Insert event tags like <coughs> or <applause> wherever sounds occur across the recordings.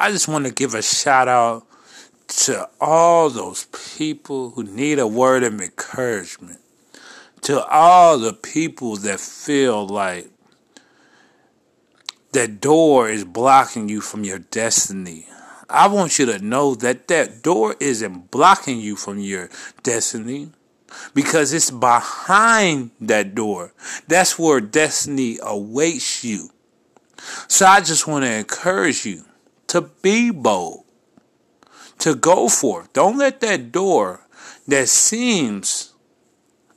I just want to give a shout out to all those people who need a word of encouragement. To all the people that feel like that door is blocking you from your destiny. I want you to know that that door isn't blocking you from your destiny because it's behind that door. That's where destiny awaits you. So I just want to encourage you to be bold, to go for it. Don't let that door that seems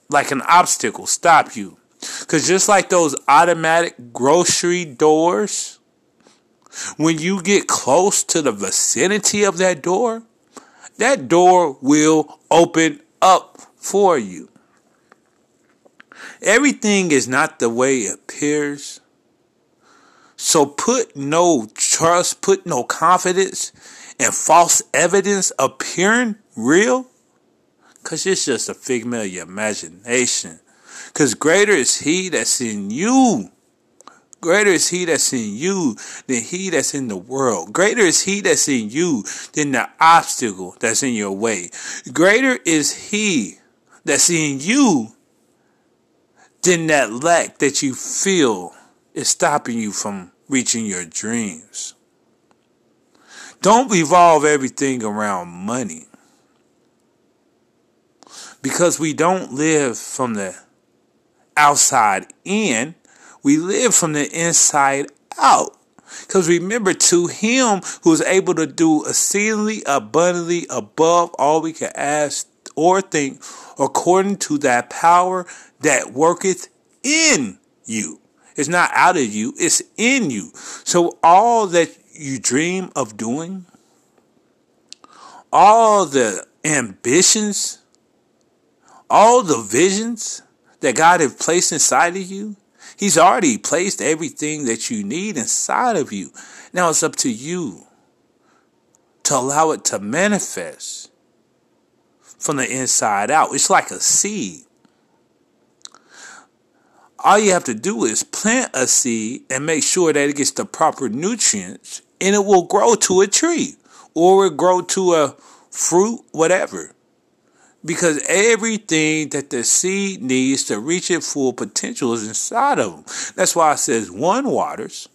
like an obstacle stop you. Because just like those automatic grocery doors, when you get close to the vicinity of that door, that door will open up for you. Everything is not the way it appears. So put no trust, put no confidence in false evidence appearing real. Cause it's just a figment of your imagination. Cause greater is he that's in you. Greater is he that's in you than he that's in the world. Greater is he that's in you than the obstacle that's in your way. Greater is he that's in you than that lack that you feel is stopping you from reaching your dreams. Don't revolve everything around money. Because we don't live from the outside in, we live from the inside out. Because remember, to him who is able to do exceedingly abundantly above all we can ask or think, according to that power that worketh in you. It's not out of you, it's in you. So all that you dream of doing, all the ambitions, all the visions that God has placed inside of you, He's already placed everything that you need inside of you. Now it's up to you to allow it to manifest from the inside out. It's like a seed. All you have to do is plant a seed and make sure that it gets the proper nutrients and it will grow to a tree or it grow to a fruit, whatever. Because everything that the seed needs to reach its full potential is inside of them. That's why it says one waters,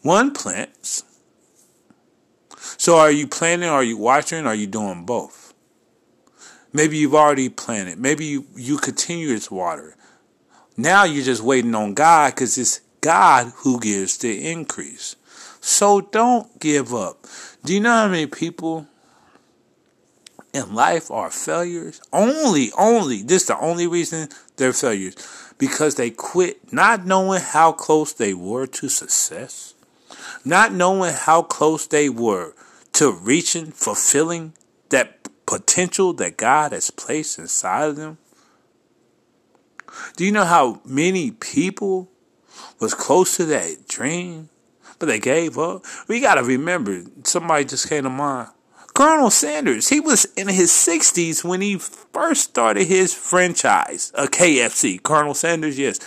one plants. So are you planting? Are you watering? Are you doing both? Maybe you've already planted. Maybe you, you continue to water. Now you're just waiting on God because it's God who gives the increase. So don't give up. Do you know how many people in life are failures. Only, only, this is the only reason they're failures. Because they quit not knowing how close they were to success, not knowing how close they were to reaching, fulfilling that potential that God has placed inside of them. Do you know how many people was close to that dream, but they gave up? We got to remember, somebody just came to mind. Colonel Sanders, he was in his 60s when he first started his franchise, a KFC. Colonel Sanders, yes,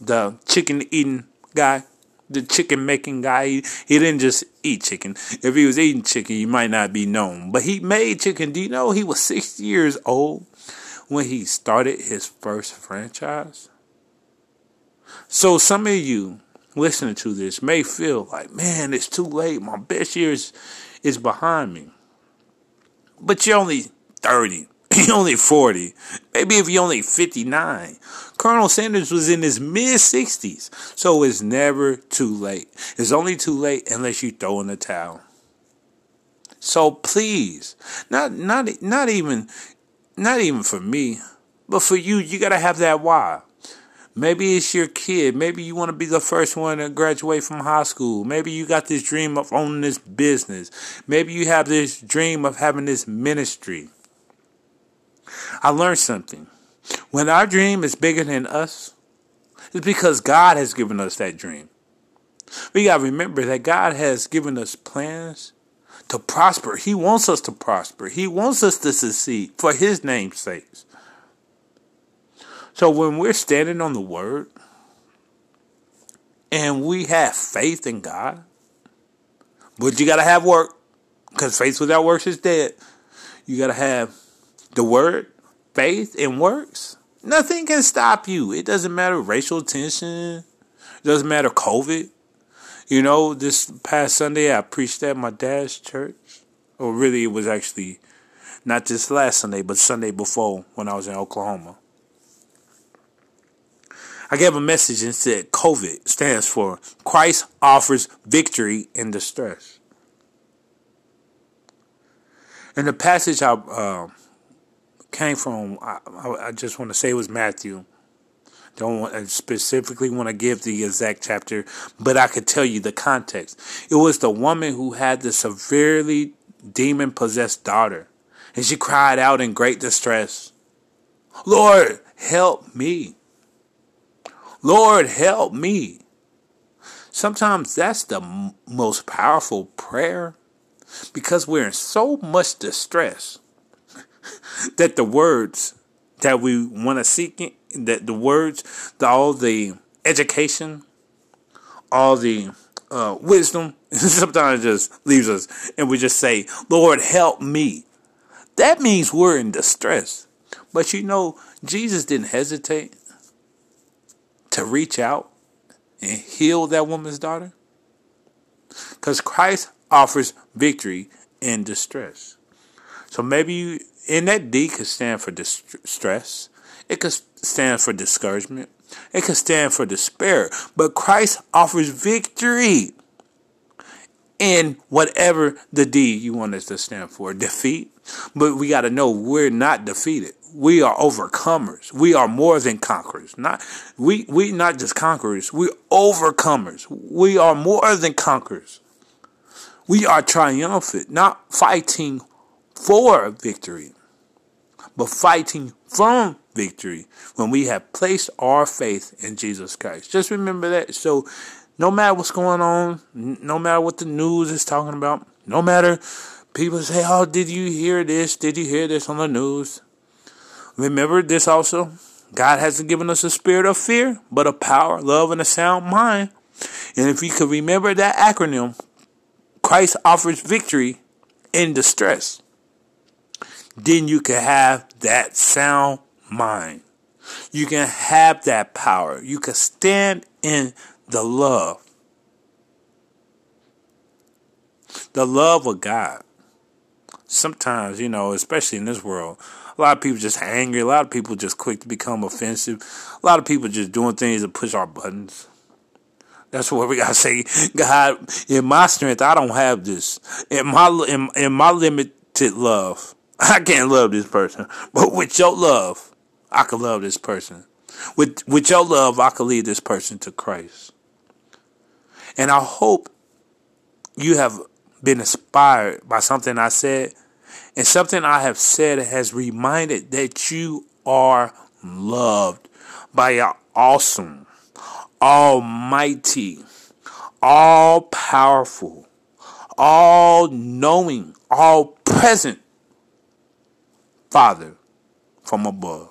the chicken eating guy, the chicken making guy. He, he didn't just eat chicken. If he was eating chicken, he might not be known. But he made chicken. Do you know he was 60 years old when he started his first franchise? So some of you listening to this may feel like, man, it's too late. My best years is behind me. But you're only 30. You're <coughs> only 40. Maybe if you're only 59. Colonel Sanders was in his mid 60s. So it's never too late. It's only too late unless you throw in the towel. So please, not not not even not even for me, but for you, you gotta have that why. Maybe it's your kid. Maybe you want to be the first one to graduate from high school. Maybe you got this dream of owning this business. Maybe you have this dream of having this ministry. I learned something. When our dream is bigger than us, it's because God has given us that dream. We got to remember that God has given us plans to prosper. He wants us to prosper. He wants us to succeed for His name's sake. So when we're standing on the word and we have faith in God, but you got to have work because faith without works is dead. You got to have the word, faith, and works. Nothing can stop you. It doesn't matter racial tension. It doesn't matter COVID. You know, this past Sunday I preached at my dad's church. Or really, it was actually not this last Sunday, but Sunday before when I was in Oklahoma. I gave a message and said COVID stands for Christ offers victory in distress. And the passage I uh, came from, I, I, just want to say it was Matthew. Don't want, I specifically want to give the exact chapter, but I could tell you the context. It was the woman who had the severely demon possessed daughter, and she cried out in great distress, Lord, help me. Lord, help me. Sometimes that's the m- most powerful prayer because we're in so much distress that the words that we want to seek, that the words, the, all the education, all the uh, wisdom, <laughs> sometimes just leaves us and we just say, Lord, help me. That means we're in distress. But you know, Jesus didn't hesitate to reach out and heal that woman's daughter? Because Christ offers victory in distress. So maybe you, in that D could stand for distress. It could stand for discouragement. It could stand for despair. But Christ offers victory in whatever the D you want us to stand for. Defeat. But we got to know we're not defeated. We are overcomers. We are more than conquerors. Not we we not just conquerors. We overcomers. We are more than conquerors. We are triumphant, not fighting for victory, but fighting from victory when we have placed our faith in Jesus Christ. Just remember that. So no matter what's going on, no matter what the news is talking about, no matter people say, Oh, did you hear this? Did you hear this on the news? Remember this also. God hasn't given us a spirit of fear, but a power, love, and a sound mind. And if you could remember that acronym, Christ offers victory in distress. Then you can have that sound mind. You can have that power. You can stand in the love. The love of God. Sometimes, you know, especially in this world, a lot of people just angry. A lot of people just quick to become offensive. A lot of people just doing things to push our buttons. That's what we gotta say. God, in my strength, I don't have this. In my in, in my limited love, <laughs> I can't love this person. But with your love, I can love this person. With with your love, I can lead this person to Christ. And I hope you have been inspired by something I said. And something I have said has reminded that you are loved by an awesome, almighty, all powerful, all knowing, all present Father from above.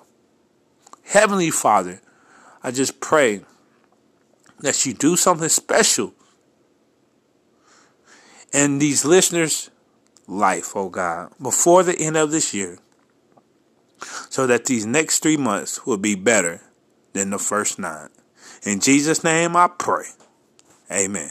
Heavenly Father, I just pray that you do something special in these listeners' life, oh God, before the end of this year, so that these next three months will be better than the first nine. In Jesus' name I pray. Amen.